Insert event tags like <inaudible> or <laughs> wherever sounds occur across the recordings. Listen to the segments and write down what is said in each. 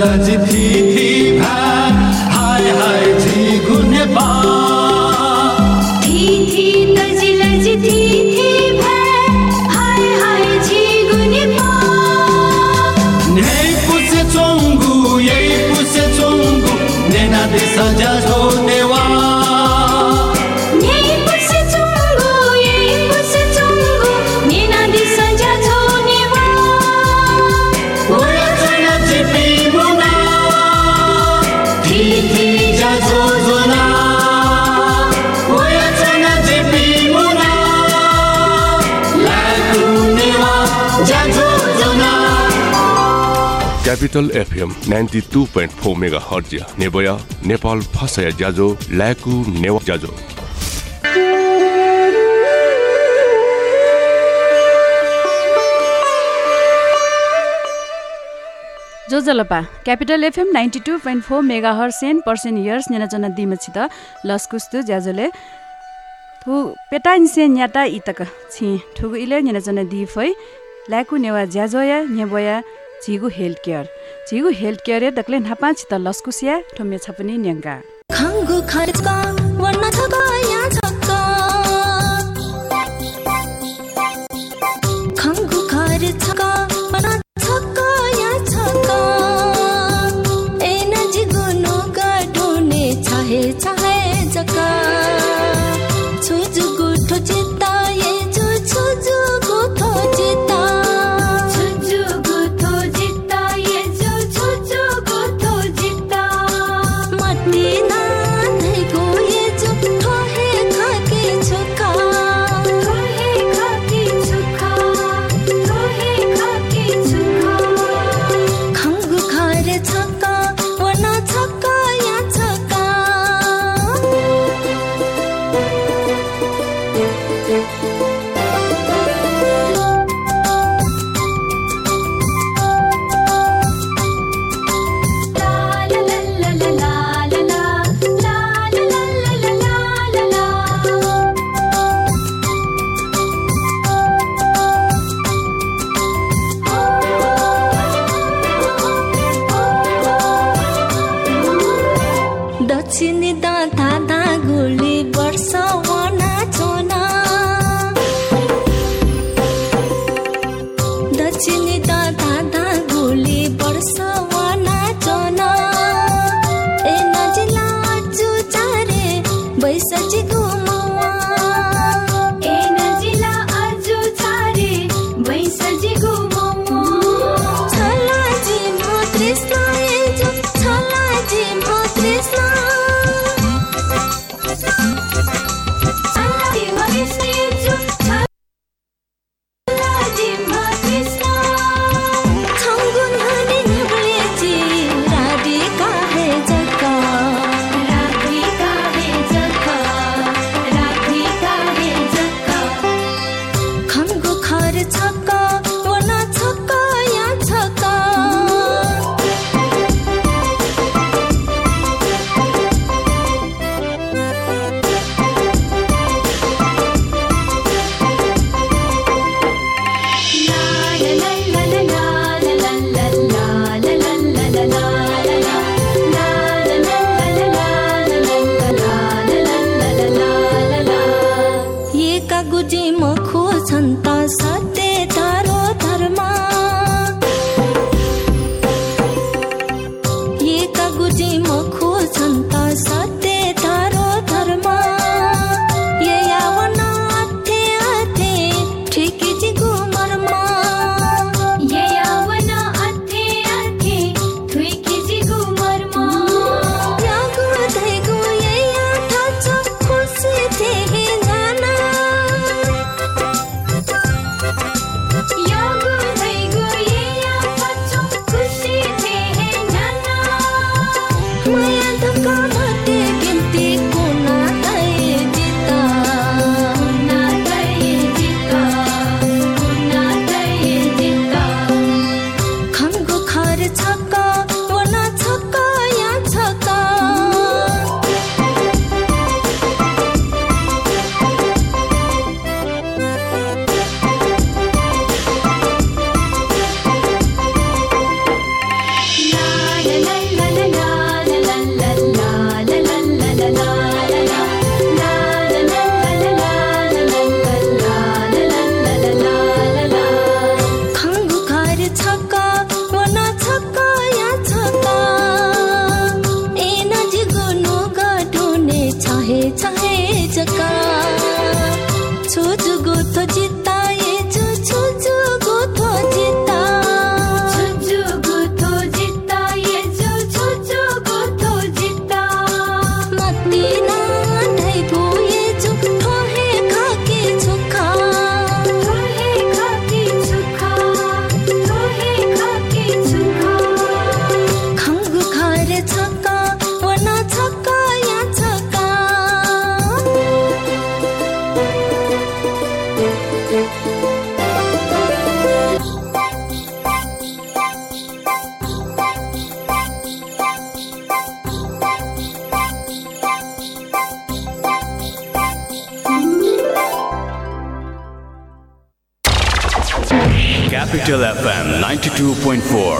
লাজিবি capital FM ninety two point four mega hertz नेबया Nepal फसया ज्याजो ल्याकु नेवा ज्याजो जोजलपा capital FM ninety two point four mega हर्सेन पर्सेन इयर्स नेनचना दिमछित लस्कुस्तु ज्याजोले थु पेटाइन सेन याता इतक छि ठुगु इले नेनचना दि फै ल्याकु नेवा ज्याजोया नेबया झिगु हेल्थ केयर झिगु हेल्थ केयर दक्ले नापा छित लस्कुसिया छक्का So. Capital FM 92.4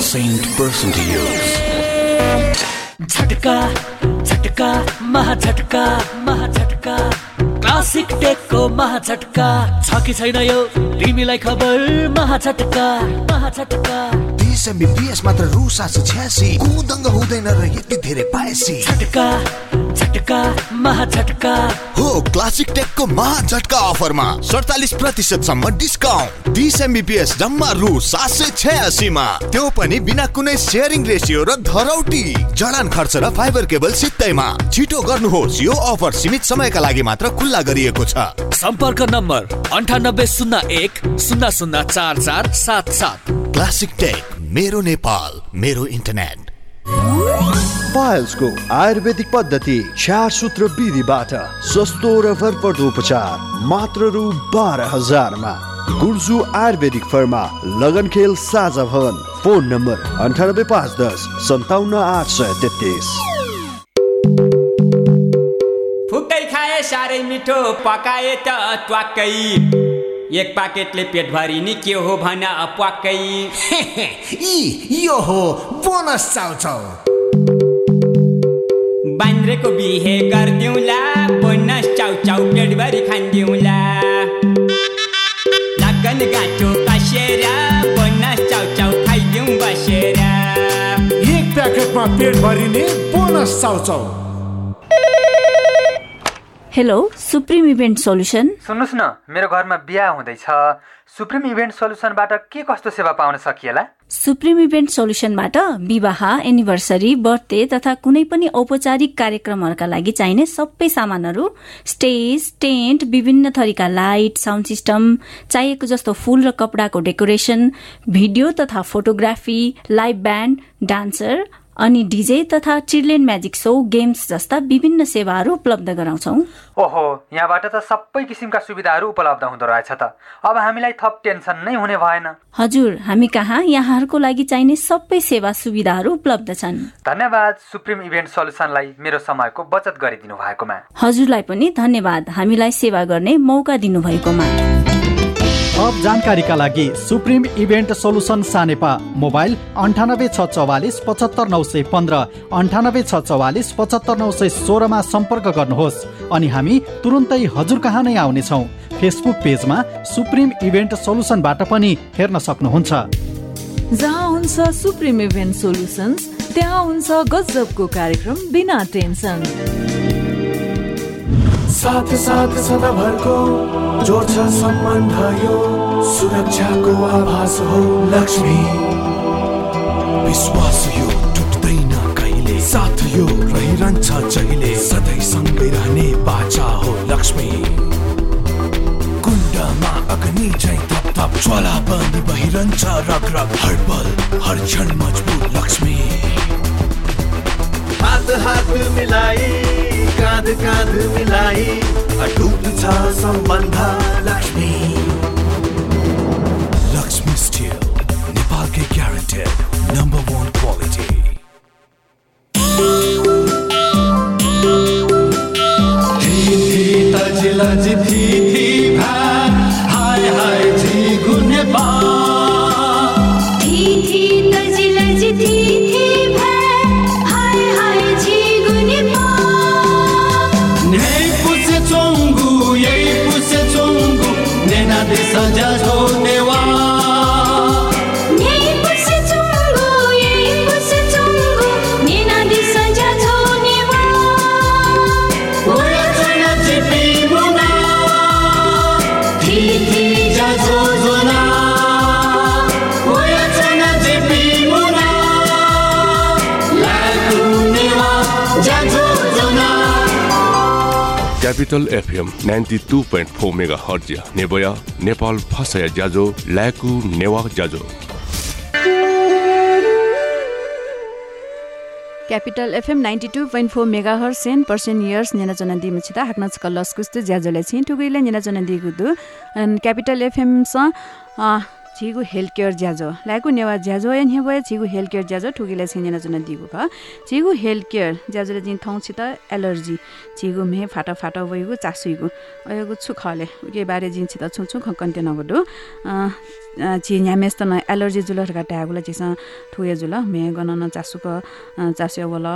Saint Person to use. झटका झटका महाझटका महाझटका। क्लासिक टेकको महाझटका। छ कि छैन यो? तिमीलाई खबर महाझटका महाझटका। बिस एमबिपिएस मात्र रु सात सय छ्यासी। कुदङ्ग हुँदैन र यति धेरै पाएसी। झटका झटका महाझटका हो क्लासिक टेकको महा झट्का अफरमा सडचालिस प्रतिशतसम्म डिस्काउन्ट। बिस एमबिपिएस जम्मा रु सात सय छयासीमा। त्यो पनि बिना कुनै सेयरिङ रेसियो र धरौटी। जडान खर्च र फाइबर केबल सित्तैमा। छिटो गर्नुहोस् यो अफर सीमित समयका लागि मात्र खुल्ला गरिएको छ। सम्पर्क नम्बर अन्ठानब्बे शून्य एक शून्य शून्य चार चार सात सात। Classic tech. मेरो नेपाल मेरो इन्टरनेट पायल्सको आयुर्वेदिक पद्धति चार सूत्र विधिबाट सस्तो र भरपर्दो उपचार मात्र रु बाह्र हजारमा। गुर्जु आयुर्वेदिक फर्मा लगनखेल साझा भवन। फोन नम्बर अन्ठानब्बे पाँच दस सन्ताउन्न आठ सय तेत्तिस। फुकै खाए साह्रै मिठो पकाए त ट्वाक्कै। एक पाकेटले पेटभरि नि के हो भन प्वाक्कै यी <laughs> यो हो बोनस चाउचाउ। बान्द्रेको बिहे गरिदिउँला बोनस चाउ चाउ पेटभरि खानिदिउँला। लगन गाँठो कसेर बोनस चाउ चाउ खाइदिउँ बसेर। एक प्याकेटमा पेट भरिने बोनस चाउचाउ। हेलो सुप्रिम इभेन्ट सोल्युसन सुन्नुहोस् न मेरो घरमा बिहा हुँदैछ। सुप्रिम इभेन्ट सोल्युसनबाट के कस्तो सेवा पाउन सकिएला? सुप्रिम इभेन्ट सोल्युसनबाट विवाह एनिभर्सरी बर्थडे तथा कुनै पनि औपचारिक कार्यक्रमहरूका लागि चाहिने सबै सामानहरू स्टेज टेन्ट विभिन्न थरीका लाइट साउन्ड सिस्टम चाहिएको जस्तो फूल र कपडाको डेकोरेसन भिडियो तथा फोटोग्राफी लाइभ ब्यान्ड डान्सर अनि डिजे तथा चिल्ड्रेन म्याजिक सो गेम्स जस्ता विभिन्न सेवाहरू उपलब्ध गराउँछौ। ओहो यहाँबाट त सबै किसिमका सुविधाहरू उपलब्ध हुँदो रहेछ त। अब हामीलाई थप टेन्सन नै हुने भएन। हजुर हामी कहाँ यहाँहरूको लागि चाहिने सबै सेवा सुविधाहरू उपलब्ध छन्। धन्यवाद सुप्रिम इभेन्ट सोल्युसनलाई मेरो समयको बचत गरिदिनु भएकोमा। हजुरलाई पनि धन्यवाद हामीलाई सेवा गर्ने मौका दिनुभएकोमा। थप जानकारीका लागि supreme event solution Sanepa. Mobile अन्ठानब्बे छ चौवालिस पचहत्तर नौ सय पन्ध्र अन्ठानब्बे छ चौवालिस पचहत्तर नौ सय सोह्रमा सम्पर्क गर्नुहोस्। अनि हामी तुरुन्तै हजुर कहाँ नै आउनेछौँ। फेसबुक पेजमा सुप्रिम इभेन्ट सोलुसनबाट पनि हेर्न सक्नुहुन्छ। जहाँ हुन्छ सुप्रिम इभेन्ट सोल्युसन्स त्यहाँ हुन्छ गजबको कार्यक्रम बिना टेन्सन। साथ साथ सदाभरको जोड्छ सम्बन्ध यो सुरक्षाको आभास हो लक्ष्मी। विश्वास यो टुट्दैन कहिले? साथ यो रहिरहन्छ जहिले? सधैँ सँगै रहने बाचा हो लक्ष्मी। कुण्डमा अग्नि झै थप थप ज्वाला पनि बहिरहन्छ रग रग हर पल हर क्षण मजबुत लक्ष्मी। हात हात मिलाई। काँध काँध मिलाई अटुट छ सम्बन्ध लक्ष्मी लक्ष्मी स्टिल नेपालकै guaranteed number one capital FM ninety two point four mega hertz नेबया Nepal फसया ज्याजो ल्याकु नेवा ज्याजो capital FM ninety two point four mega हर सेन पर्सेन्ट इयर्स नेनाजनन्दी मुछिता हाक्नचका लस्कुस्तु ज्याजोलाई छिन् ठुगैले नेनाजनन्दी गुदु क्यापिटल एफएमसँग छिगु हेल्थ केयर ज्याजो। लाइकु नेवा ज्याजो यान भयो छिगु हेल्थ केयर ज्याजो ठुकीलाई सिनेना जुन दिगु ख। छिगु हेल्थ केयर ज्याजोले जिन थौ त एलर्जी छिगु मे फाटा फाटा भइगु चासुइगु। अयगु छु खले उके बारे जिन त छु छु खकन्ते नगदु। छि न्यामेस त न एलर्जी जुल ढका ट्यागुला चिस ठुये जुल मे गन न चासुक चासु वल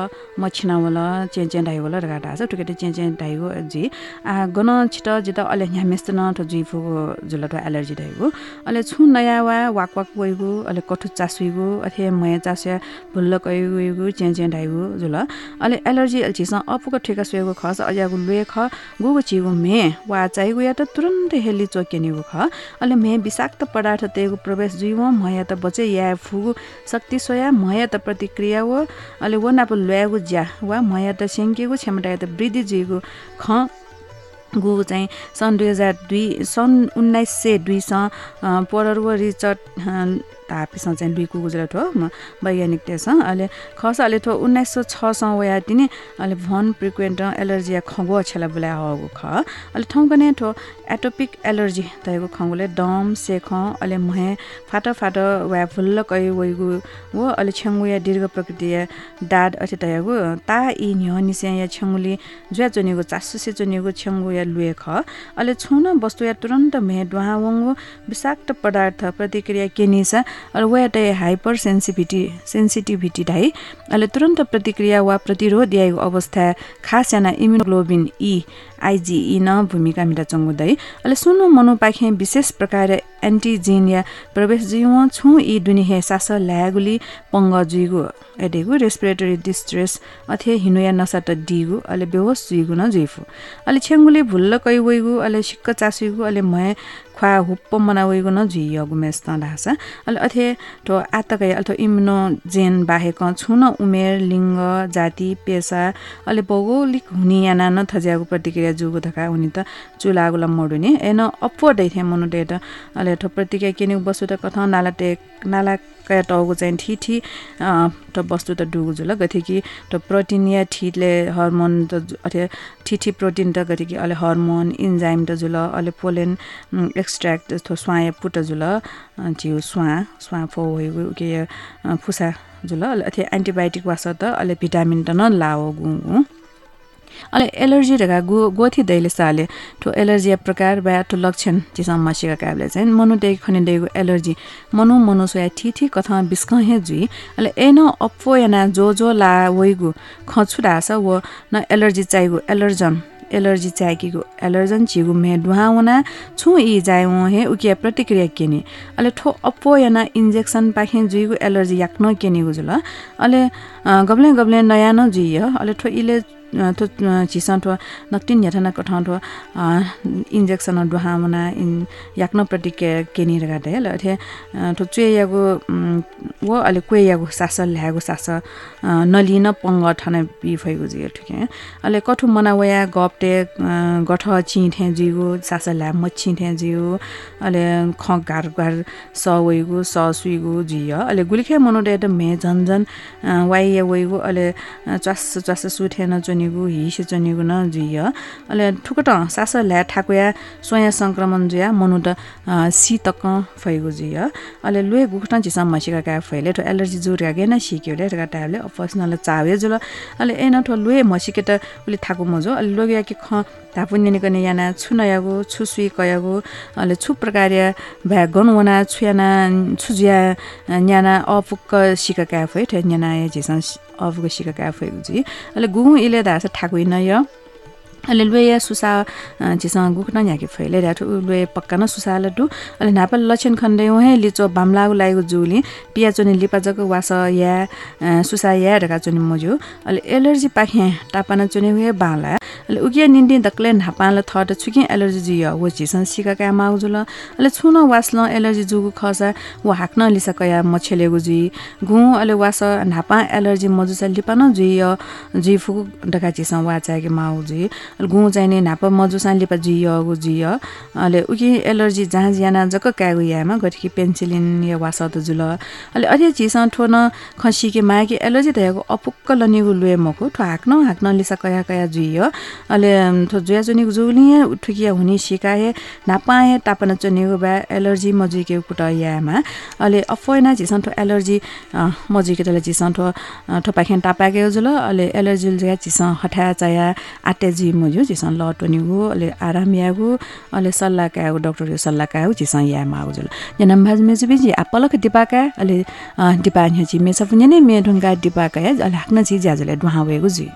मछिना वल चें चें डाइ वल ढका डास ठुकेटे चें चें डाइगु जि। आ गन छिट जित अले न्यामेस त न ठु जुइफु जुल ठ एलर्जी डाइगु अले छु नयाँ वा वाक वाक वइगु अले कठु चासुइगु अथे मया चास्य भुल्ल कइगु चें चें डाइगु जुल। अले एलर्जी अल्चिस अपुक ठेका सुएगु खस अयागु लुए ख गुगु चिगु मे वा चाइगु या त तुरन्त हेली चोकेनिगु ख। अले मे विषाक्त पदार्थ तेगु प्रवेश जुइव मया त बचे या फुगु शक्ति सोया मया त प्रतिक्रिया व अले व नाप ल्यागु ज्या वा मया त सेङ्केगु क्षमता त वृद्धि जुइगु ख गु चाहिँ सन् दुई हजार दुई सन् उन्नाइस सय दुईसँग परर्व रिचर्ड तापिसँग चाहिँ दुईको गुजरात हो वैज्ञानिक त्यसमा अहिले खस अहिले थो उन्नाइस सौ छसँग वया तिनी अहिले भन फ्रिक्वेन्ट एलर्जी खगो छेला बोला हगु ख। अहिले ठाउँ कने थो एटोपिक एलर्जी तयको खगुले दम सेख अहिले महे फाटा फाटा वा फुल्ल कै वइगु वो अहिले छ्याङ्गु या दीर्घ प्रकृति या दाद अथे तयगु ता इ न्य निसे या छ्याङ्गुली जुया चोनिगु चासुसे चोनिगु छ्याङ्गु या लुए ख अहिले छुन वस्तु या तुरन्त मे डुहा वङ्गु विषाक्त पदार्थ प्रतिक्रिया केनिसा अहिले वेट हाइपर सेन्सिभिटी सेन्सिटिभिटी ढाइ अहिले तुरन्त प्रतिक्रिया वा प्रतिरोध याएको अवस्था खास याना इम्युनोग्लोबिन इ आइजिई न भूमिका मिटा चङ्गुदै अहिले सुनु मनु पाखे विशेष प्रकार एन्टिजिन या प्रवेश जुइव छु यी दुनिहे सास ल्यागुली पङ्ग जुइगु एडेगु रेस्पिरेटरी डिस्ट्रेस अथे हिनु या नसा त डिगु अहिले बेहोस जुइगु न जुइफु। अहिले छेङ्गुले भुल्ल कै वइगु अहिले सिक्क चासुइगु अहिले मय ख्वा हुप्प मनावइगु न जुइयगु मेस त ढासा अहिले अथे ठो आतकै अथवा इम्युनोजेन बाहेक छुन उमेर लिङ्ग जाति पेसा अहिले भौगोलिक हुने याना न थज्यागु प्रतिक्रिया जुगु धका हुने त चुलागुला मोडुने एन अप्पो दैथे मनु डेट अहिले ठो प्रतिक्रिया केनि बसु त कथा नाला टेक नाला कया टाउको चाहिँ ठिठी त वस्तु त डुगु जुल गथे कि त प्रोटिन या ठिटले हर्मोन त अथे ठिठी प्रोटिन त गथे कि अहिले हर्मोन इन्जाइम त जुल अहिले पोलेन एक्सट्र्याक्ट थो स्वाया पुट जुल चिउ स्वा स्वा फो के फुसा जुल अथे एन्टिबायोटिक वास त अहिले भिटामिन त न लाओ गु अहिले एलर्जी ढका गो गोथी दैले साले। ठो एलर्जी प्रकार बा ठो लक्षण چې समस्या काबले चाहिँ मनु खनि एलर्जी। मनु मनु सोया ठी ठी कथा बिस्क हे जुइ अहिले एन अप्पो याना जो जो ला वइगु खछु डास व न एलर्जी चाहिगु एलर्जन। एलर्जी चाहिएको एलर्जन छिगु मे डुहाउना छु इ जायउ हे उकिया प्रतिक्रिया केनी। अहिले ठो अप्पो याना इन्जेक्सन पाखे जुइगु एलर्जी याक्न केनी गुजुल अहिले गब्ले गब्ले नयाँ न जुइय अहिले ठो इले थो छिसा नक्टिन याठना कठाउँ ठो इन्जेक्सन डुहामुना इन याक्न प्रतिक्रिया केनी गाटे ल अथे ठो चुयागु वो अहिले कुयागु सास ल्यागु सास नलिन पङ्ग ठाने बिफैगु जियो ठिक। अहिले कठु मना वया गप्टे गठ चिठे जिगु सास ल्या मच्छी ठे जियो अहिले ख घार घार स वइगु स सुइगु जियो। अहिले गुलिखे मनुटे त मे झन झन वाइया वइगु अहिले च्वास च्वास सुठेन चनिगु हिस चनिगु न जियो। अहिले ठुकट सास ल्या ठाकुया सोया सङ्क्रमण जुया मनु त सितक फैगु जियो अहिले लुए गुखटन चिसा मसिका का फैले एलर्जी जुर गे न सिक्योले ढका टाले पर्सनल चावे जुल अहिले एन ठो लुए मसिके त उले थाकु मजो। अहिले लोगे कि ख तापुन्ने कने याना छुनयागु छुसुई कयागु। अहिले छु प्रकार भ्या गनवना छुयाना छुजिया न्याना अपुक्क सिका क्याफे ठे न्याना झिसन अपुक्क सिका क्याफे जी अहिले गुगु इले दास ठाकुइन य अहिले लुए सुसा चिसँग गुक्न याके फैले ऱ्याठु लुए पक्का न सुसा लटु अहिले नापा लक्षण हे लिचो बामलागु लागेको जुली पिया चोनी लिपाजको वास या सुसा या ढका चोनी मजु अहिले एलर्जी पाखे टापाना चोनी हुए बाला अहिले उगिया निन्दी दक्ले नापाला थट छुके एलर्जी जुय वो चिसन सिका का माउ जुल अहिले छुन वास्ल एलर्जी जुगु खसा वो हाक्न लिसा कया मछेलेगु जुइ गु अहिले वास नापा एलर्जी मजुसा लिपा न जुइ फुकु चिसन वा चाके माउ जुइ गु चाहिने नाप मजुसान लेपा जुइय गु जुइय अले उकि एलर्जी जहाँ ज्याना जक कागु यामा गठकी पेन्सिलिन या त जुल। अले अरे चिसा ठोन खसीके माके एलर्जी त याको अपुक्क लनिगु लुए मको ठो हाक्न हाक्न लिसा कया कया जुइय अले ठो जुया जुनिगु जुलिया उठुकिया हुने सिकाए नापाए तापन चनिगु बा एलर्जी मजुइके कुट यामा। अले अफोइना चिसा ठो एलर्जी मजुइके तले चिसा ठो ठो पाखेन तापाके जुल। अले एलर्जी ज्या चिसा हठा चाया आटे जी चिसा ल टनिगु अले आराम यागु अले सल्लाह कागु डक्टर यो सल्लाह कागु चिसा या जुल। जनम भाज मेजु बिजी आपलक दिपाका अले दिपा न्यची मे सफुन्या ने मे ढुङ्गा दिपाका या अले हाक्न छि ज्याजले दुहा वेगु जी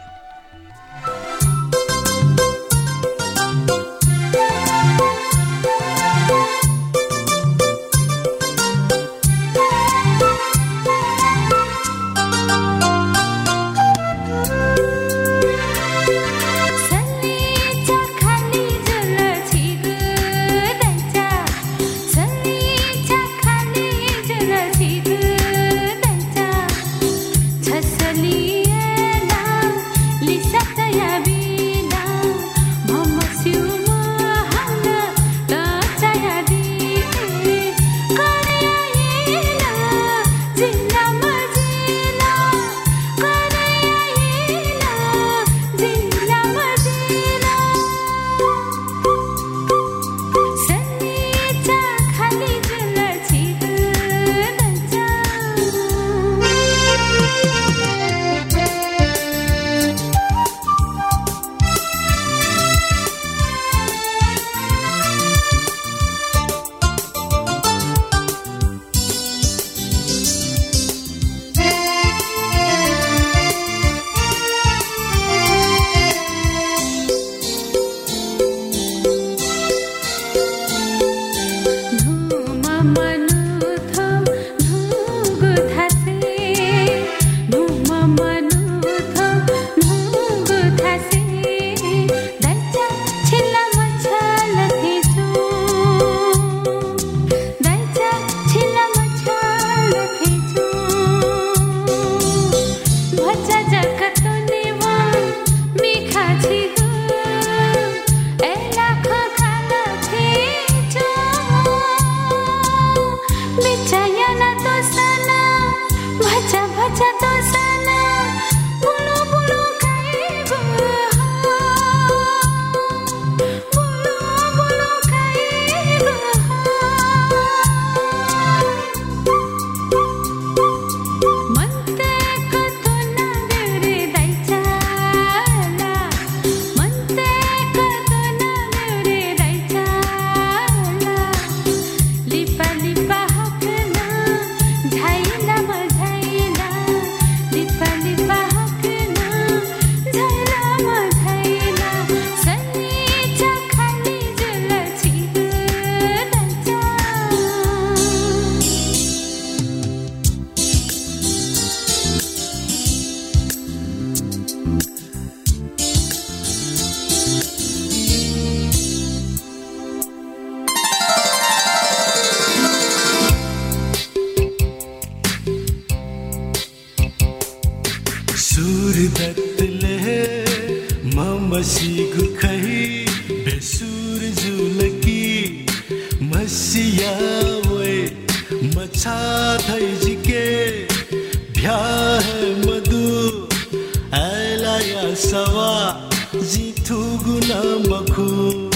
जिथु गुना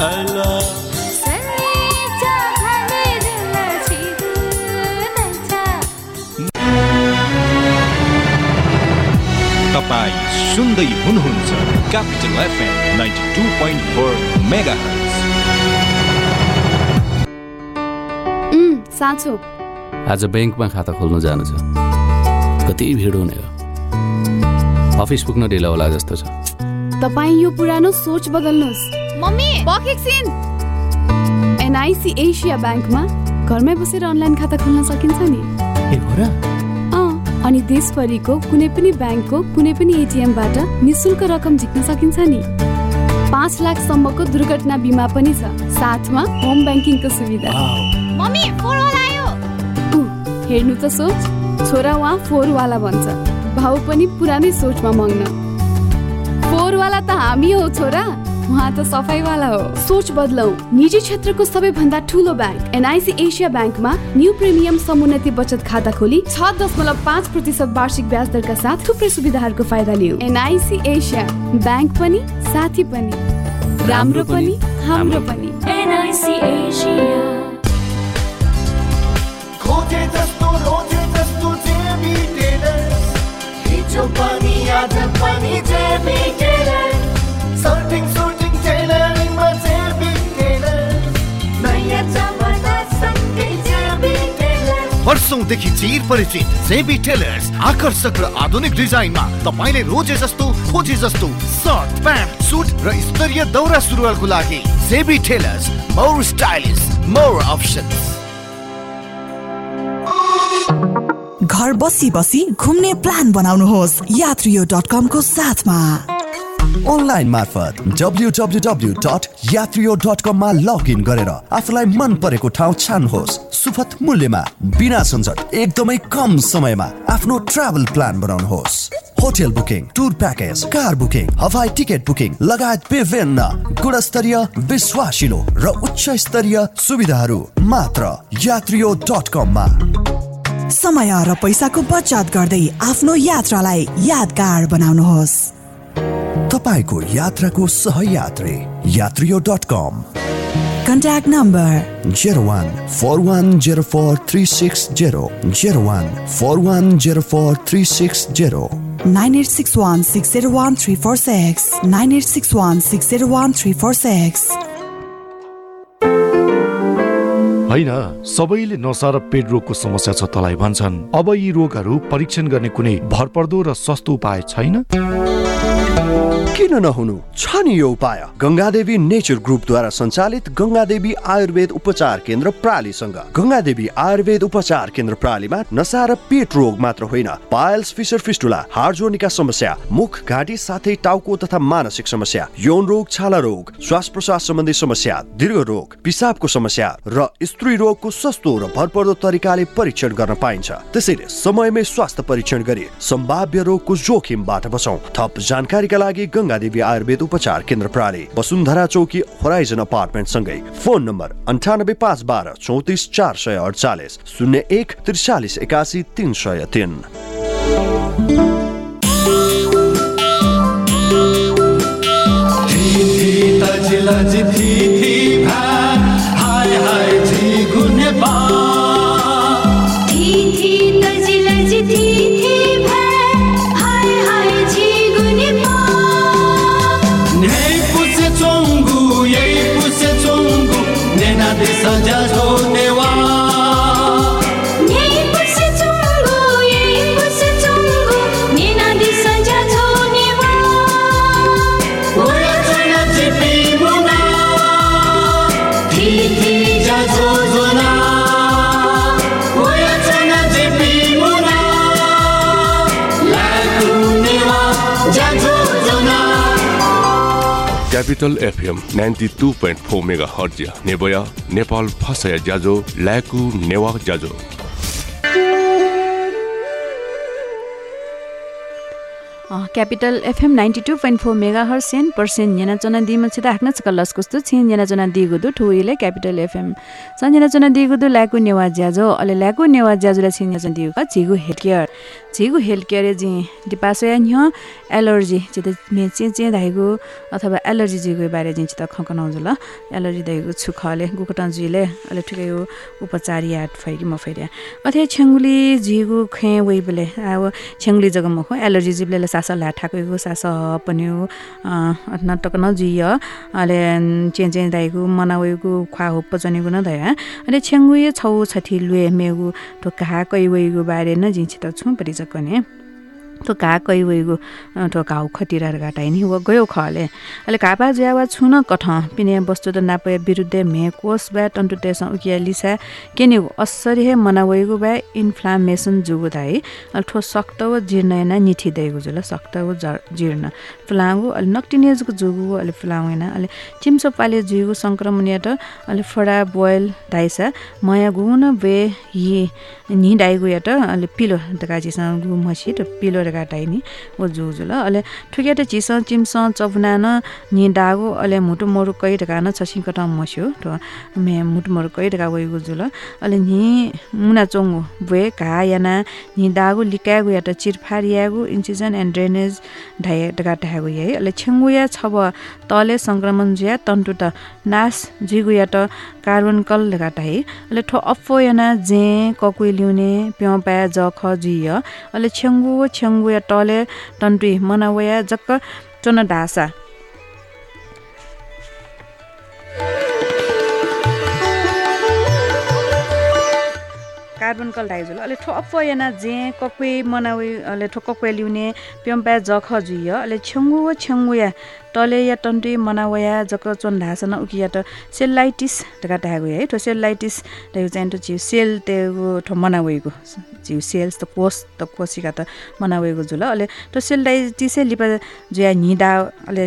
Allah तपाईँ सुन्दै हुनुहुन्छ capital FM ninety two point four mega साँचो। आज ब्याङ्कमा खाता खोल्न जानु छ। कति भिड हुने हो। अफिस पुग्न ढिलो होला जस्तो छ। तपाईँ यो पुरानो सोच बदल्नुहोस्। मम्मी! एकछिन एनआइसी एसिया ब्याङ्कमा घरमै बसेर अनलाइन खाता खोल्न सकिन्छ नि। ए हो र? अँ अनि देशभरिको कुनै पनि ब्याङ्कको कुनै पनि एटिएमबाट निशुल्क रकम झिक्न सकिन्छ नि। पाँच लाखसम्मको दुर्घटना बिमा पनि छ। साथमा होम ब्याङ्किङको सुविधा। मम्मी फोर आयो हेर्नु त सोच। छोरा उहाँ फोरवाला भन्छ। भाउ पनि पुरानै सोचमा मग्न। फोरवाला त हामी हो छोरा। उहाँ त सफाइवाला हो। सोच बदलौ। निजी क्षेत्रको सबैभन्दा ठुलो ब्याङ्क एनआइसी एसिया ब्याङ्कमा न्यू प्रिमियम समुन्नति बचत खाता खोली छ दशमलव पाँच प्रतिशत वार्षिक ब्याज दरका साथ थुप्रै सुविधाहरूको फाइदा लिऊ एनआइसी एसिया। ब्याङ्क पनि साथी पनि। राम्रो पनि हाम्रो पनि। NIC Asia. रोजे टेलर्स चिर परिचित जेबी टेलर्स आकर्षक र आधुनिक डिजाइनमा तपाईँले रोजे जस्तो खोजे जस्तो सर्ट प्यान्ट सुट र स्तरीय दौरा सुरुवालको लागि JB tailors more stylish more options घर बसी बसी घुम्ने प्लान बनाउनुहोस्। यात्रियो डट कमको साथमा। अनलाइन मार्फत डब्लु डट यात्रियो डट कममा लगइन गरेर आफूलाई मन परेको ठाउँ छान्नुहोस्। सुपथ मूल्यमा बिना सञ्जट एकदमै कम समयमा आफ्नो ट्राभल प्लान बनाउनुहोस्। Hotel booking tour package car booking हवाई टिकट बुकिङ लगायत विभिन्न गुणस्तरीय विश्वासिलो र उच्च स्तरीय सुविधाहरू मात्र यात्रियो डट कममा। समय र पैसाको बचत गर्दै आफ्नो यात्रालाई यादगार बनाउनुहोस्। तपाईँको यात्राको सहयात्री Yatriyo dot com. Contact number zero one four one zero four three six zero. Zero one four one zero four three six zero. Nine eight six one six zero one three four six. Nine eight six one six zero one three four six. होइन सबैले नसा र पेट रोगको समस्या छ तलाई भन्छन्। अब यी रोगहरू परीक्षण गर्ने कुनै भरपर्दो र सस्तो उपाय छैन? किन नहुनु? छ नि यो उपाय। गङ्गादेवी नेचर ग्रुपद्वारा सञ्चालित गङ्गादेवी आयुर्वेद उपचार केन्द्र प्रालीसँग। गङ्गादेवी आयुर्वेद उपचार केन्द्र प्रालीमा नसा र पेट रोग मात्र होइन। पायल्स फिसर फिस्टुला हार्जोनिका समस्या मुख घाँटी साथै टाउको तथा मानसिक समस्या यौन रोग छाला रोग श्वास प्रश्वास सम्बन्धी समस्या दीर्घ रोग पिसाबको समस्या र स्त्री रोगको सस्तो र भरपर्दो तरिकाले परीक्षण गर्न पाइन्छ। त्यसैले समयमै स्वास्थ्य परीक्षण गरी सम्भाव्य रोगको जोखिमबाट बचौँ थप जानकारीका लागि गङ्गादेवी आयुर्वेद उपचार केन्द्र प्रणाली। वसुन्धरा चौकी होराइजन अपार्टमेन्ट सँगै। फोन नम्बर अन्ठानब्बे पाँच बाह्र चौतिस चार सय अडचालिस शून्य एक त्रिचालिस एकासी तिन सय तिन। Capital FM ninety two point four mega हर्जिया नेबया नेपाल फसया ज्याजो ल्याकु नेवा ज्याजो capital FM ninety two point four mega हर सेन पर्सेन्ट येना चना दिमा छिदा हाक्न चका लस कस्तो छिन येना चना दिगुदु ठुइले क्यापिटल एफएम। सन येना चना दिगुदु ल्याकु नेवा ज्याजो अले ल्याकु नेवा ज्याजुले छिन येना दिगु झिगु हेल्थ केयर झिगु हेल्थ केयर जि दिपासया न्य एलर्जी चित मे चे चे धाइगु अथवा एलर्जी जिगु बारे जि चित खकन जुल एलर्जी धाइगु छुखले गुकटन जिले अले ठिकै यो उपचारी याट फैकि म फैरिया अथे छेंगुली झिगु खे वेबले अब छेंगुली जग मखो एलर्जी जिबले सास ला ठाकैगु सास पन्यु नटक नजिय। अले चें चें दाइगु मनावेगु ख्वा हो पचनेगु न दया। अले छेंगु ये छौ छथि लुए मेगु। तो कहा कै वेगु बारे न जिछि त छु परि सकने तो का वेगु तो काउ खतिरा गाटाइ नि व गयो खले। अले कापा ज्यावा छुन कठ पिने वस्तु त नापय विरुद्ध मे कोस बा टन्टु तेस उकिया लिसा केने असरी हे मनावेगु बा इन्फ्लामेसन जुगु दाइ अल ठो सक्त व जीर्ण न निथि दैगु जुल सक्त व जीर्ण। फलागु अल नक्टिनेजको जुगु अले फलावेन अले चिम्सो पाले जुगु संक्रमण त अले फडा बोइल दाइसा मया गुन बे हि नि दाइगु यात अले पिलो दकाजिसँग गु मछि त पिलो गाटाइ नि। ओ जुजु ल। अले ठुके त चिस चिम्स चपना न डागो अले मुटु मोरु कै ढका न छसिङ कटा मस्यो मे मुटु मोरु कै ढका वइगु जुल अले नि मुना चोंगु बे का याना नि डागो लिकागु या त चिरफारियागु इन्सिजन एन्ड ड्रेनेज ढाइ ढका ढागु या अले छेंगु या छब तले संक्रमण ज्या तन्टु त नास जिगु या त कार्बन कल ढका ढाइ अले ठो अफो याना जे ककुइ ल्युने प्याउ पा ज ख जिय। अले छेंगु छेंगु या टले टन्टुइ मनावया जक्क चोन ढासा कार्बन कल डाइजुल अले ठोप याना जे कक्वे मनावे अले ठो कक्वे ल्युने प्यम्पा जख जुय अले छेंगु व छेंगु या टले या टन्टुइ मनावया जक चोन ढासन उकिया त सेलाइटिस ढका ढागु है ठो सेलाइटिस ढागु चाहिँ त जिउ सेल तेगु ठो मनावेगु। जिउ सेल्स त कोष त कोशिका त मनावेगु जुल। अले त सेलाइटिस लिपा जुया निदा अले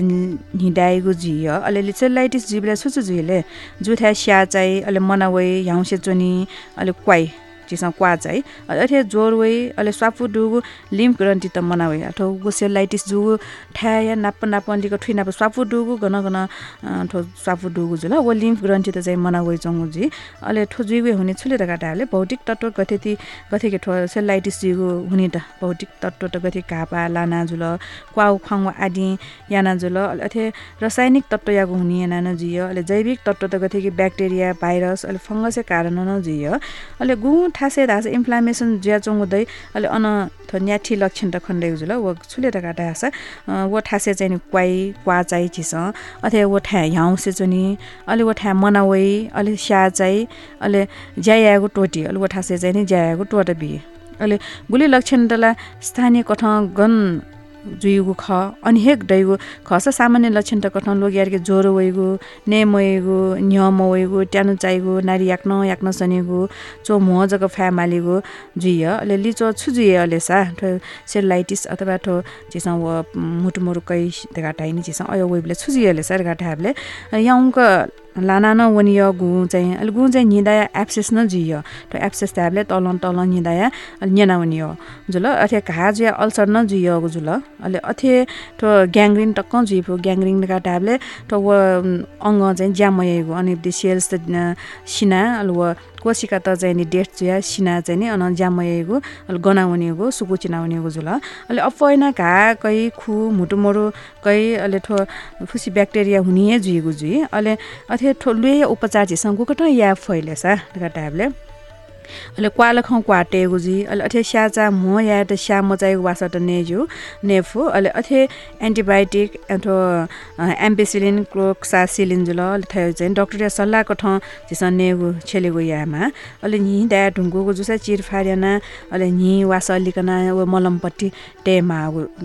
निदाएगु जिय अले सेलाइटिस जिबले सुचु जुइले। जुथ्या स्या चाहिँ अले मनावे ह्याउसे चोनी अले क्वाइ। चिसँग क्वा चाहिँ अथे जोर वे अले स्वाफु डुगु लिम्फ ग्रन्थि त मनावे अथवा गु सेलाइटिस जुगु ठ्याया नाप नाप अलिक ठुइ नाप स्वाफु डुगु गन गन ठो स्वाफु डुगु जुल। वो लिम्फ ग्रन्थि त चाहिँ मनावे चंगु जी। अले ठो जुइवे हुने छुले त काटाले भौतिक तत्व गथेति गथेके ठो सेलाइटिस जुगु हुने त भौतिक तत्व त गथे कापा लाना जुल क्वाउ खाउ आदि याना जुल। अथे रासायनिक तत्व यागु हुने याना न जिय। अले जैविक तत्व त गथे कि ब्याक्टेरिया भाइरस अले फंगसको कारण न जिय। अले गु ठासे धासे इन्फ्लामेसन ज्या चोङुदै अहिले अन न्याठी लक्षण त खण्डै जुल व छुले त काटा हास व ठासे चाहिँ क्वाइ क्वा चाहिँ छिस अथवा वो ठ्या ह्याउसे चाहिँ अलि वो ठ्या मनावै अलि स्या चाहिँ अलि ज्यायागु टोटी अलि वो ठासे चाहिँ नि ज्यायागु टोट बि अहिले गुली लक्षण तला स्थानीय कठ गन जुइगु ख अनिहेक डैगु खस सामान्य लक्षण त कठन लोग यारके ज्वरो वइगु नेम वइगु न्यम वइगु ट्यानु चाहिगु नारी याक्न याक्न सनेगु चो मुह जग फ्यामालिगु जुइय अले लिचो छु जुइय अले सा सेलाइटिस अथवा ठो चिसा व मुटु मुरु कै देगा टाइनी चिसा अयो वेबले छु जुइय अले हाबले याउक लाना न वनिय गु चाहिँ अहिले गु चाहिँ निदाया एप्सेस न जिय। त्यो एप्सेस ट्याबले तल तल निदाया न्याना वनिय जुल अथे घा जुया अल्सर न जिय जुल। अहिले अथे त्यो ग्याङ्ग्रिन टक्क जुइफो ग्याङ्ग्रिन का ट्याबले त्यो व अङ्ग चाहिँ ज्यामयगु अनि सेल्स त सिना अलि कोसिका त चाहिँ नि डेट जुया सिना चाहिँ नि अन ज्यामयगु अलि गनाउनेगु सुकु चिनाउनेगु जुल। अहिले अफैना घा कै खु मुटु मरु कै अहिले ठो फुसी ब्याक्टेरिया हुने जुइगु जुइ अहिले अथे ठोलुए उपचार झिसँग गुकट या फैले सा ट्याबले अहिले क्वाल खौ क्वाटेगु जी अहिले अथे स्याचा म या त स्या वासा त नेजु नेफु अहिले अथे एन्टिबायोटिक अथवा एम्पेसिलिन क्लोक्सासिलिन जुल थयो चाहिँ डक्टर सल्लाह कठ जिस नेगु छेलेगु यामा अहिले नि दया ढुङ्गुको जुसा चिर फार्याना अहिले नि वासा अलिकना व मलमपट्टि टेमा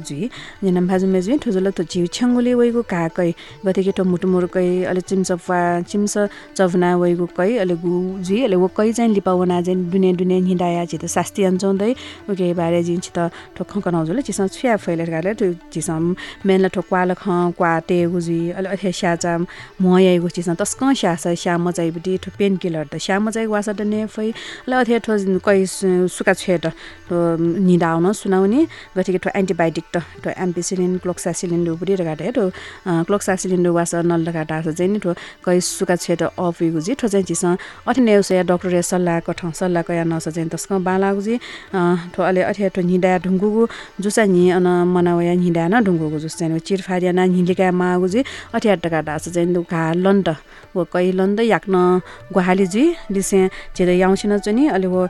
जी जना भाजु मेजु ठुजुल त झिउ छ्याङ्गुले वइगु काकै गते केटो मुटु मुरुकै अहिले चिम्स फा चिम्स चवना वइगु कै अहिले गु अहिले वो कै चाहिँ लिपावना चाहिँ दुने हिँडाया छित शास्ति अञ्चाउँदै उके बारे जिन छित ठो खङ्क नौजुले चिसँग छुया फैलेर गाले ठो चिसँग मेनला ठो क्वाल ख क्वाटे गुजी अले अथे स्याचा मयागु चिसँग तस्क स्यास स्या मचाइबटी ठो पेन किलर त स्या मचाइ वासा डने फै ल अथे ठो कै सुका छेट ठो निडाउन सुनाउने गतिके ठो एन्टिबायोटिक त ठो क्लोक्सासिलिन उपरि गाटे ठो क्लोक्सासिलिन वासा नल गाटा चाहिँ नि ठो कै सुका छेट अफ गुजी ठो चाहिँ चिसँग अथे डक्टर या सल्लाहको ठाउँ सल्लाहको या नस चाहिँ तस्क बालागुजी ठो अले अथे ठो हिँडा ढुङ्गुगु जुसा नि अन मनावया हिँडा न ढुङ्गुगु जुस चाहिँ चिरफारिया ना हिलिका मागुजी अथे अट्टका डास चाहिँ दुखा लन्ट वो कै लन्द याक्न गुहाली जी लिसे चेद याउँछिन चाहिँ नि अलि वो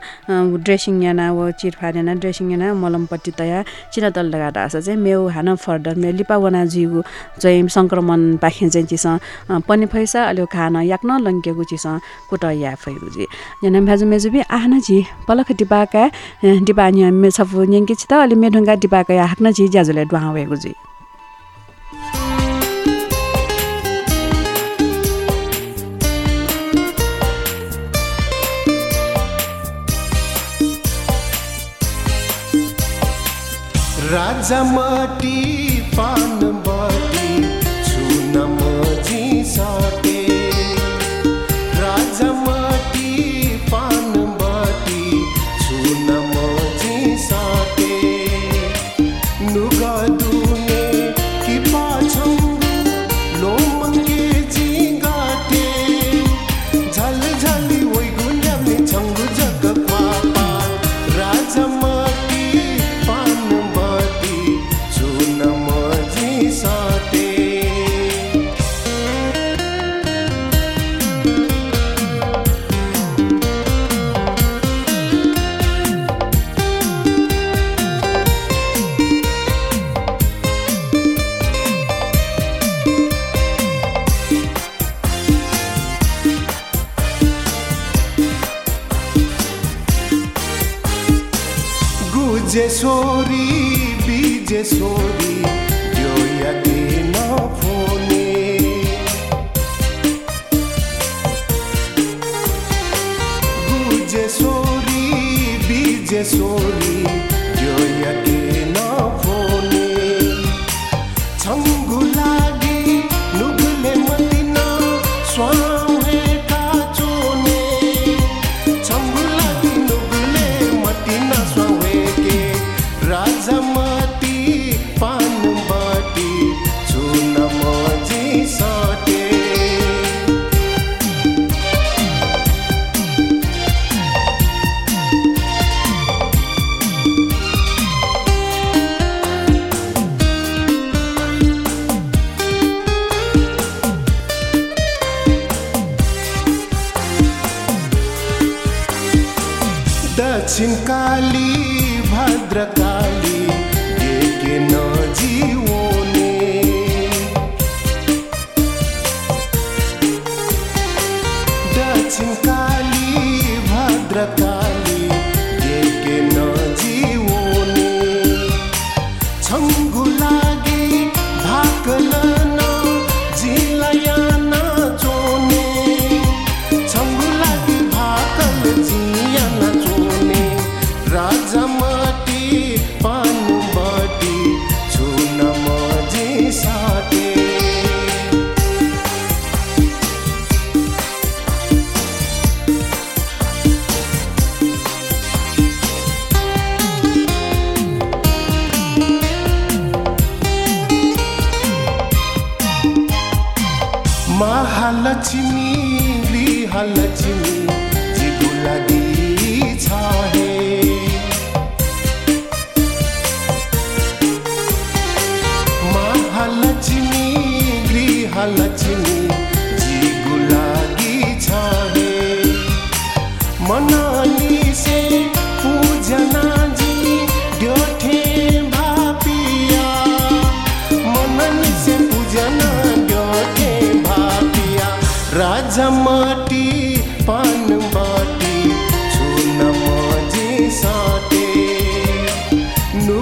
ड्रेसिङ याना वो चिरफारिया ड्रेसिङ याना मलमपट्टि तया चिना तल लगा डास चाहिँ मेउ हान फर्दर मे लिपा वना जीगु चाहिँ सङ्क्रमण पाखे चाहिँ चिस पनि फैसा अलि खान याक्न लङ्केगु चिस कुट या फैगु पलख डिपा नि मे छफु न्यङ्के छित अलि मेढुङ्गा डिपाका या हाक्न जी ज्याजुले जी राजा माटी hidratar.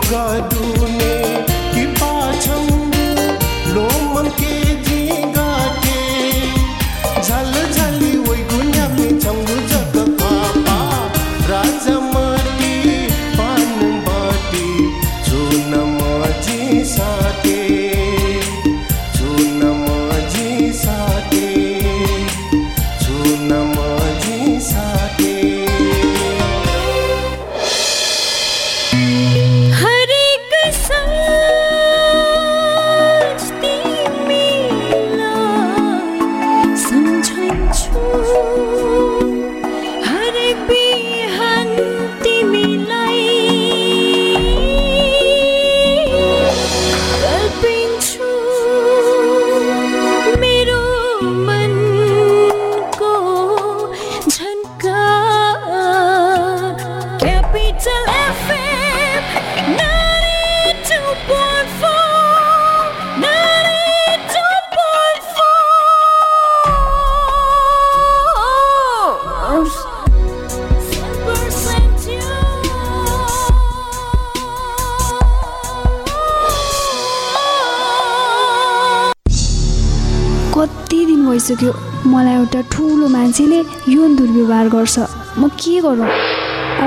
God do.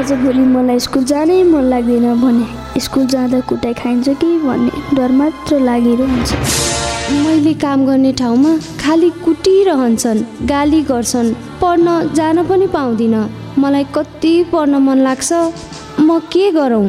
आजभोलि मलाई स्कुल जानै मन लाग्दैन भने स्कुल जाँदा कुटाइ खाइन्छ कि भन्ने डर मात्र लागिरहन्छ। मैले काम गर्ने ठाउँमा खालि कुटिरहन्छन् गाली गर्छन् पढ्न जान पनि पाउँदिनँ। मलाई कति पढ्न मन लाग्छ म के गरौँ?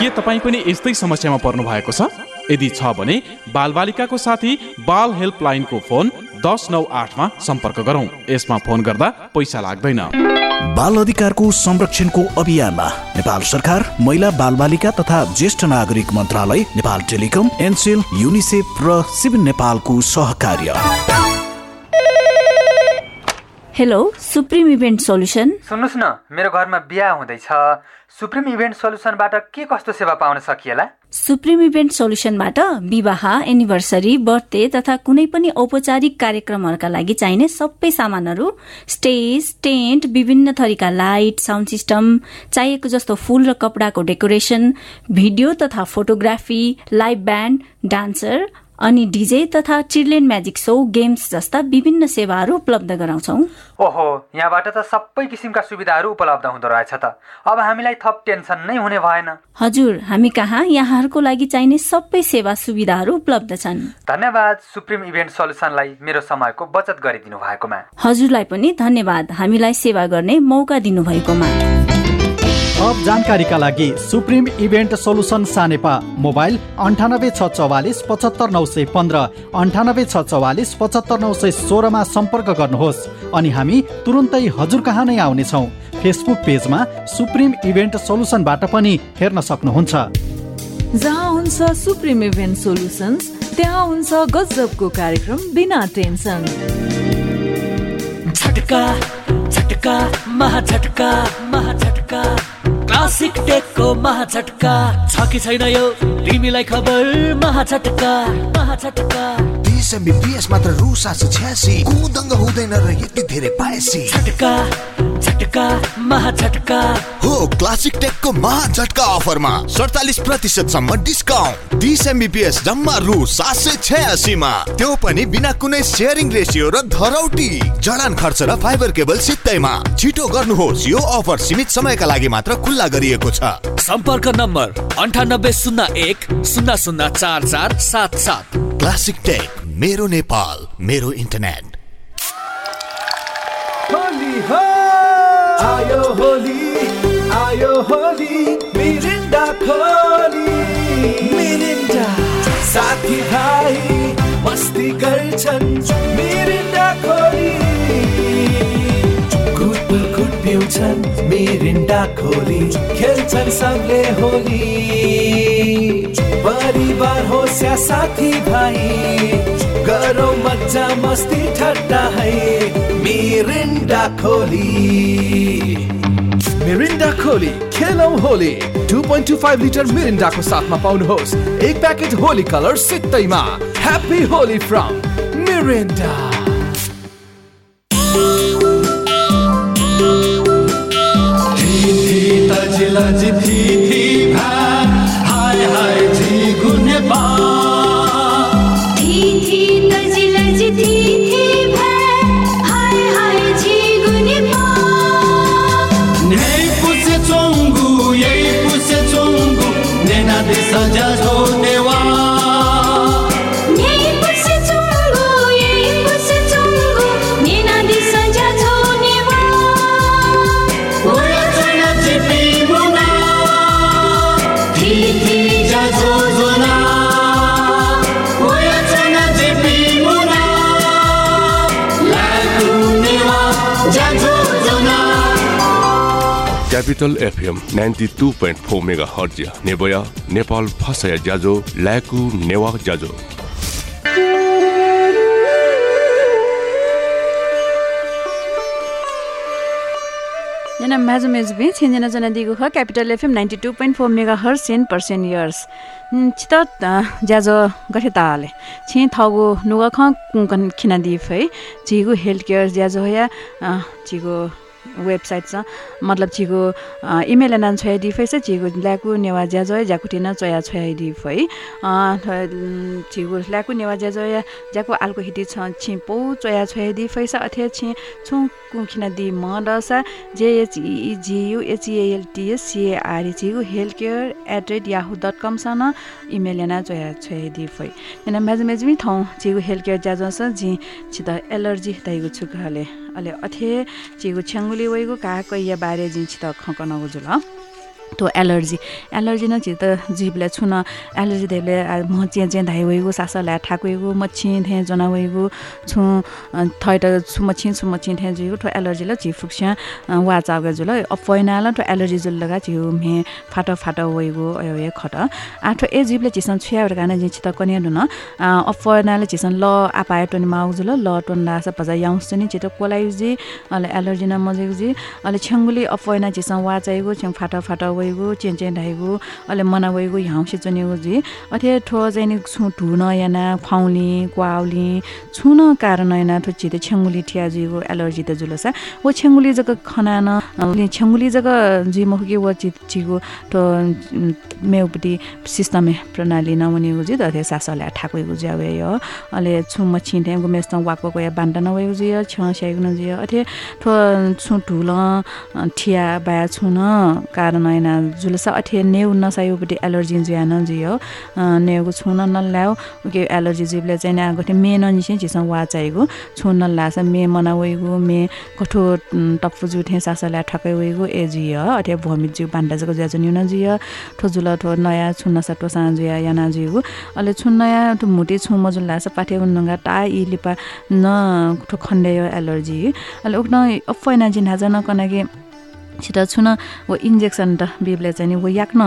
के तपाईँ पनि यस्तै समस्यामा पर्नु भएको छ? यदि छ भने बालबालिकाको साथी बाल हेल्पलाइनको फोन दस नौ आठमा सम्पर्क गरौँ। यसमा फोन गर्दा पैसा लाग्दैन। बाल अधिकारको संरक्षणको अभियानमा नेपाल सरकार महिला बालबालिका तथा ज्येष्ठ नागरिक मन्त्रालय नेपाल टेलिकम एनसेल युनिसेफ र सिभिल नेपालको सहकार्य। हेलो सुप्रिम इभेन्ट सोल्युसन सुन्नुहोस् न मेरो घरमा बिहा हुँदैछ। सुप्रिम इभेन्ट सोल्युसनबाट के कस्तो सेवा पाउन सकिएला? सुप्रिम इभेन्ट सोल्युसनबाट विवाह एनिभर्सरी बर्थडे तथा कुनै पनि औपचारिक कार्यक्रमहरूका लागि चाहिने सबै सामानहरू स्टेज टेन्ट विभिन्न थरीका लाइट साउन्ड सिस्टम चाहिएको जस्तो फूल र कपडाको डेकोरेसन भिडियो तथा फोटोग्राफी लाइभ ब्यान्ड डान्सर अनि डिजे तथा चिल्ड्रेन म्याजिक सो गेम्स जस्ता विभिन्न सेवाहरू उपलब्ध गराउँछौ। ओहो यहाँबाट त सबै किसिमका सुविधाहरू उपलब्ध हुँदो रहेछ त। अब हामीलाई थप टेन्सन नै हुने भएन। हजुर हामी कहाँ यहाँहरूको लागि चाहिने सबै सेवा सुविधाहरू उपलब्ध छन्। धन्यवाद सुप्रिम इभेन्ट सोल्युसनलाई मेरो समयको बचत गरिदिनु भएकोमा। हजुरलाई पनि धन्यवाद हामीलाई सेवा गर्ने मौका दिनुभएकोमा। थप जानकारीका लागि supreme event solution Sanepa. Mobile अन्ठानब्बे छ चौवालिस पचहत्तर नौ सय पन्ध्र अन्ठानब्बे छ चौवालिस पचहत्तर नौ सय सोह्रमा सम्पर्क गर्नुहोस्। अनि हामी तुरुन्तै हजुर कहाँ नै आउनेछौँ। फेसबुक पेजमा सुप्रिम इभेन्ट सोलुसनबाट पनि हेर्न सक्नुहुन्छ। जहाँ हुन्छ सुप्रिम इभेन्ट सोल्युसन्स त्यहाँ हुन्छ गजबको कार्यक्रम बिना टेन्सन। झटका झटका महाझटका महाझटका क्लासिक टेकको महाझटका छ कि छैन यो? तिमीलाई खबर महाझटका महाझटका बिस एमबिपिएस मात्र रु सात सय छ्यासी। कुदङ्ग हुँदैन र यति धेरै पाएसी। झटका झटका महाझटका हो क्लासिक टेकको महा झट्का अफरमा। सडतालिस प्रतिशत सम्म डिस्काउन्ट। बिस एमबिपिएस जम्मा रु सात सय छयासीमा। त्यो पनि बिना कुनै सेयरिङ रेसियो र धरौटी। जडान खर्च र फाइबर केबल सित्तैमा। छिटो गर्नुहोस् यो अफर सीमित समयका लागि मात्र खुल्ला गरिएको छ। सम्पर्क नम्बर अन्ठानब्बे शून्य एक शून्य शून्य चार चार सात सात। Classic tech. मेरो नेपाल मेरो इन्टरनेट आयो होली आयो होली मिरिन्डा खोली। मिरिन्डा साथी भाइ मस्ती गर्छन् मिरिन्डा खोली। कुट कुट पिउँछन् मिरिन्डा खोली। खेल्छन् सबले होली। परिवार होस् या साथी भाइ गरौँ मजा मस्ती ठट्टा है। मिरिन्डा खोली। मिरिन्डा खोली खेलौँ होली। 2.25 लिटर मिरिन्डाको साथमा पाउनुहोस्। एक प्याकेट होली कलर सित्तैमा। Happy Holi from Mirinda. थी थी capital FM ninety two point four mega hertz नेबया Nepal फसया ज्याजो ल्याकु नेवा ज्याजो जना माझु मेजुबे छेन्जना जना दिगु ख capital FM 92.4 mega hertz Sen percent years छित ज्याजो गठे ताले छि थगु नुगा ख खिना दि फै जिगु हेल्थ केयर ज्याजो या जिगु वेबसाइट छ। मतलब छिगो इमेल एनान छोया दि फैसा छिगो ल्याकु नेवा ज्याजो ज्याकुटिना चया छोया दि फै छिगो ल्याकु नेवा ज्याजो या ज्याको आलको हिटी छ छि पौ चया छोया दि फैसा अथे छि छु कुखिना दि म दसा J H E G U H E L T S C A R छिगो health care at rate Yahoo dot com sun email एना चया छोया दि फै एना मेज मेजमी थौ छिगो हेल्थ केयर ज्याजो छ जि छित एलर्जी ताइगु छुकले अले अथे चिगु छ्याङ्गुली वइगु का कैया बारे जिन्छ त खकनगु जुल तो एलर्जी। एलर्जी न त जिबले छुन। एलर्जी देले म चे चे धाइ वइगु सास ला ठाकुइगु मछि थे जना वइगु छु थैट छु मछि छु मछि थे जिगु तो एलर्जी ल जि फुक्स्या। वा चागे जुल। ल तो एलर्जी जुल लगा जिउ मे फाट फाट वइगु अयो ए खट। आठो ए जिबले चिसन छ्या गाना जिन्छ त कन्या न अफैना ल चिसन ल आपाय टोनि माउ जुल ल टोन सा पजा याउस नि चितो कोलाइजी अले एलर्जी न मजेगु अले छ्याङ्गुली अफैना चिसन वा चाहिगु छ्याङ फाट फाट वइगु चेन धाइगु अले मना वइगु ह्याउसे चनिगु जी। अथे ठो चाहिँ छु ढुन याना फाउली क्वाउली छुन कारण याना ठो चिते छेङ्गुली ठिया जिगु एलर्जी त जुलसा। ओ छेङ्गुली जग खनान छेङ्गुली जग जि मखके व चि चिगु ठो मेउपटी सिस्टम प्रणाली नमुनिगु जी दथे सासले ठाकुइगु ज्यावे यो। अले छु मछि थे गुमेस्त वाकको या बान्टा नवइगु जी छ स्याइगु अथे ठो छु ढुल ठिया बाया छुन कारण याना जुलसा अठे नेउ नसायोपट्टि एलर्जी जुयान जियो नेउको छुन नल्याउ के एलर्जी जिबले चाहिँ ना गथे मे ननिसे जिस वा चाहिगु छुन नलास मे मना वइगु मे कठो जु थे सासला ठकै वइगु ए जियो। अठे भमित जु बान्डा जको ज्याजु न्युन जियो। ठो जुल ठो नया छुन सटो सा जुया याना जिगु। अले छुन नया ठो मुटे छु मजुल लास पाठे उन्नगा ता इ लिपा न ठो खण्डे एलर्जी अले उक्न अफैना जिन हाजन कनागे छिटो छुन व इन्जेक्सन त बिबले चाहिँ नि व याक्न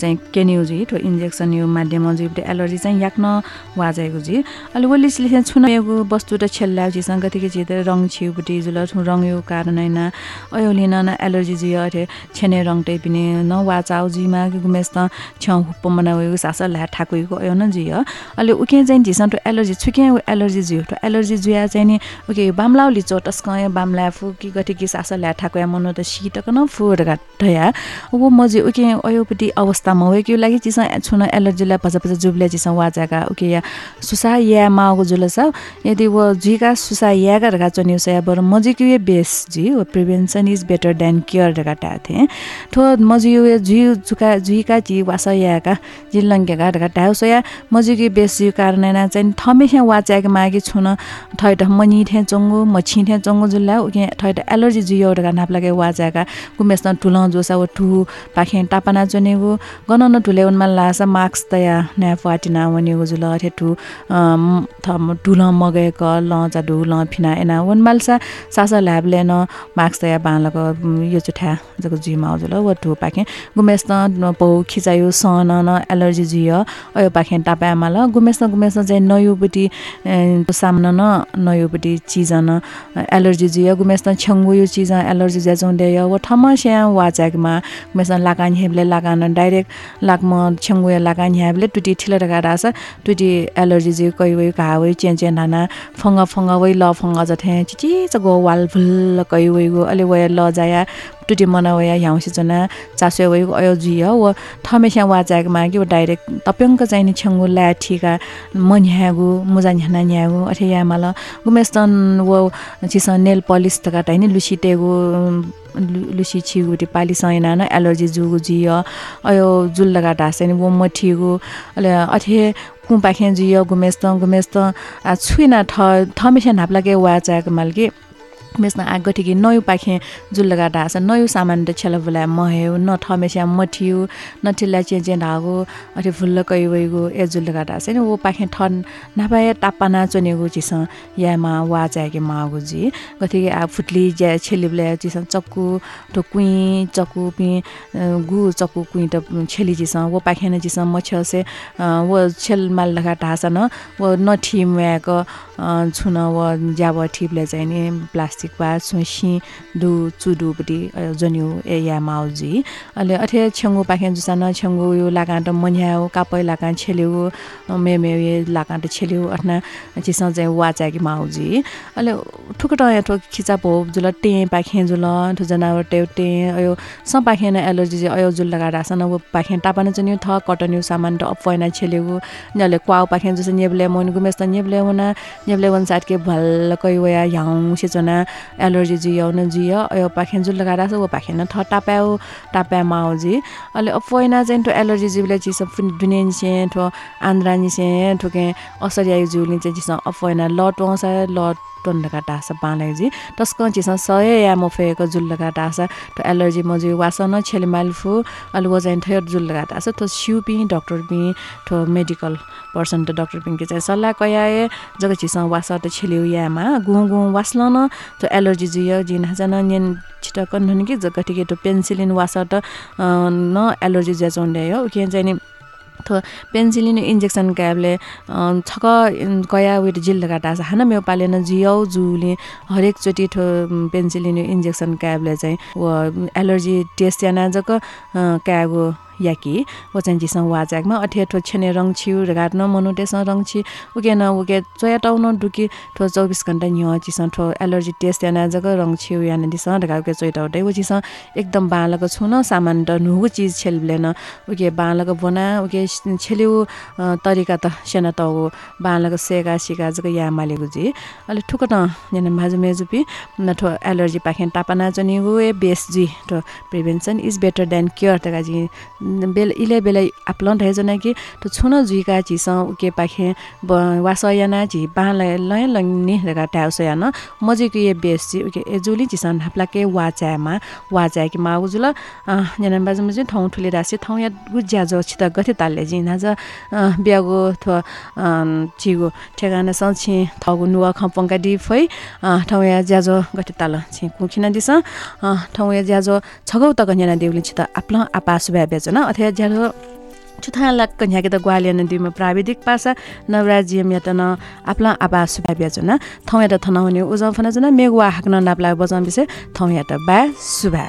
चाहिँ केन्युजी ठो इन्जेक्सन यो माध्यम जिबले एलर्जी चाहिँ याक्न वाजाएको जी। अहिले वो लिसले चाहिँ छुन यो वस्तु त छेल्ला कतिको जित रङ छिउपट्टि जुल छु रङ यो कारण होइन। अयोलिन न एलर्जी जी अरे छेने रङ पनि न वाचाउ जिमा गुमेस त छ्याउ हुप्प मना उयो सास ल्या ठाकुको अयो न जी अहिले उके चाहिँ झिसन टो एलर्जी छुके एलर्जी जियो टो एलर्जी जुया चाहिँ नि उके बामलाउली चोटस्क बामला फु कि गति कि सास ल्या ठाकुया मन त सिटक न फुर गाठया वो मजे उके अयोपट्टि अवस्थामा हो कि लागि चिसा छुन एलर्जीलाई पचा पचा जुबले चिसा वाजाका उके या सुसा या मागो जुल सा। यदि वो जुका सुसा या गरगा चन्यु सया बर मजे कि बेस जी वो prevention is better than care रगा थे। थो मजे यो जु जुका जुका जी वासा याका जिल्लङ्गे गा रगा टाउ सया मजे कि बेस जु कारण चाहिँ थमेसे वाचाके मागे छुन थैट मनि थे चंगु मछि थे चंगु जुल्ला उके थैट एलर्जी जुयो रगा नाप लागे वाजाका गुमेस्न ठुलो जोसा व ठु पाखे टापना जनेगु गन न ठुले उनमा लासा मार्क्स तया न्या फाटिना वनेगु जुल अथे ठु थम ठुल मगे क ल जा ढु ल फिना एना। वनमालसा सासा ल्याबले न मार्क्स तया बालक यो चुठा जको जिमा जुल व ठु पाखे गुमेस्न पौ खिचायो सन न एलर्जी जियो अयो पाखे टापा माल गुमेस्न गुमेस्न चाहिँ नयुपट्टि सामना न नयुपट्टि चिज न एलर्जी जियो। गुमेस्न छङ्गु यो चिज एलर्जी ज्या चौँदै व ठम स्या वाचाकमा मेसन लागान हेबले लागान। डाइरेक्ट लाकम छेङ्गुया लागान हेबले टुटी ठिलर गाडास। टुटी एलर्जी जे कै वइ का वइ चेन चेन हाना फङ्ग फङ्ग वइ ल फङ्ग जथे। चिची चगो वाल भुल कै वइ गो। अले वया ल जाया। टुटी मना वया ह्याउसी जना चासो वइ अयो जुय व ठमे स्या वाचाकमा कि डाइरेक्ट तप्यङ्क चाहिँ नि छेङ्गु ल्या ठिका मन्यागु मुजा न्याना न्यागु अथे यामाल गुमेस्तन व चिसन नेल पलिस तका टाइनि लुसिटेगु लुसी छिगुटी पाली सैना न एलर्जी जुगु जिय अयो जुल लगा ढासेनि वो मठिगु अले अथे कुम्पाखे जिय गुमेस्त गुमेस्त छुइना ठ थमेसे नाप्लाके वाचाको मालके मेसना आगठिकी नयु पाखे जुल्लगा ढास नयु सामान छेला बुला महेउ न ठमेस्या मठियो न ठिल्ला चेचे ढागो अथे फुल्ल कै वइगो ए जुल्लगा ढास नि वो पाखे ठन नापाए टापाना चनेगो चिस यामा वा जाके मागो जी। गथिके आ फुटली ज्या छेली बुला चिस चक्कु तो कुइ चक्कु पि गु चक्कु कुइ त छेली चिस। वो पाखे न चिस मछसे वो छेल माल लगा ढास न वो न छुन व ज्याब ठिपले चाहिँ नि प्लास्टिक चिक्वा सुसी दु चुडुपट्टि जन्यु ए या माउजी अहिले अठे छेङ्गु पाखे जुसान छेङ्गु यो लाकाट मन्याउ कापै लाका छेल्यु मेमे छेल्यु अठना चिसा चाहिँ वाचा कि माउजी अहिले ठुक ट ठो खिचा भो जुल टे पाखे जुल ठु जनावर टे टे अयो स पाखे न एलर्जी चाहिँ अयो जुल लगा रासन वो पाखे टापा न जन्यु थ कटन्यु सामान त अपैना छेल्यु न्याले क्वाउ पाखे जुस नेबले मन गुमेस त नेबले हुना नेबले वन साइड के भल कै वया याउ सिचना एलर्जी जियो न जियो अयो पाखे जुल लगा रास वो पाखे न थ टाप्याउ टाप्या माउजी। अहिले अपैना चाहिँ ठो एलर्जी जिबले चिस दुनिया निसे ठो आन्द्रा निसे ठोके असरिया जुलि चाहिँ चिस अपैना लट वसा लट टन्डका टासा बाँलाइजी तस्क चिसा सय या म फेको जुल्लका टासा त एलर्जी मजु वासन छेले मालफु अलि वजाइन थयो जुल्लका टासा त सिउपी डक्टर पि ठो मेडिकल पर्सन त डक्टर पिङके चाहिँ सल्लाह कयाए। जग चिसा वासा त छेलिउ यामा। गु गु वास्ल न त एलर्जी जुय जिन हजन नेन छिटा कन्हन कि जग ठिके पेन्सिलिन वासा त न एलर्जी ज्या चौन्डे हो के चाहिँ नि थो पेन्सिलिन इन्जेक्सन क्याबले छक कया वेट जिल्ला काटा हान मेउ पालेन जियौ जुले हरेकचोटि ठो पेन्सिलिन इन्जेक्सन क्याबले चाहिँ एलर्जी टेस्ट याना जक क्यागो याकी वचन जिसँग वाजाकमा अठे छेने रङ छिउ घाट न मनुटेसँग रङ छि उके न उके चोयाटाउन डुकी ठो चौबिस घन्टा न्य चिसँग ठो एलर्जी टेस्ट याना जग रङ छिउ याना दिसँग ढका उके चोइटाउटै उ चिसँग एकदम बाँलको छु न सामान त नुगु चिज छेल्बलेन। उके बाँलको बना उके छेल्यु तरिका त सेना त हो। बाँलको सेगा सिका जग या मालेको जी अहिले ठुक न याना भाजु मेजुपी न ठो एलर्जी पाखेन टापा चनि उ ए बेस जी ठो prevention is better than cure जी बेला इले बेला आपलन रहे जना कि तो छुन जुइका चिस उके पाखे वासयाना झि बाला लय लङ्ने रेगा ट्याउसयाना मजेको ये बेस छि उके एजुली चिसन हाप्लाके वाचामा वाचा कि मा उजुल जना बाजुमा चाहिँ ठाउँ ठुले रासे ठाउँ या गुज्या जो छिता गथे ताले जि। नाज ब्यागो अथवा चिगो ठेगाना सछि थगु नुवा खपंका दि फै ठाउँ या ज्याजो गथे ताल छि कुखिना दिस। ठाउँ या ज्याजो छगौ तक जना देउली छिता आपला आपास भ्या बेचना अथवा छुथा लक्क न्याके त ग्वालियन दिमा प्राविधिक पासा नवराज्यम न आपला आवास सुभा जना थौ या त हुने उजा फना मेगवा हाक्न नाप्ला बजाम बिसे थौ त बा सुभा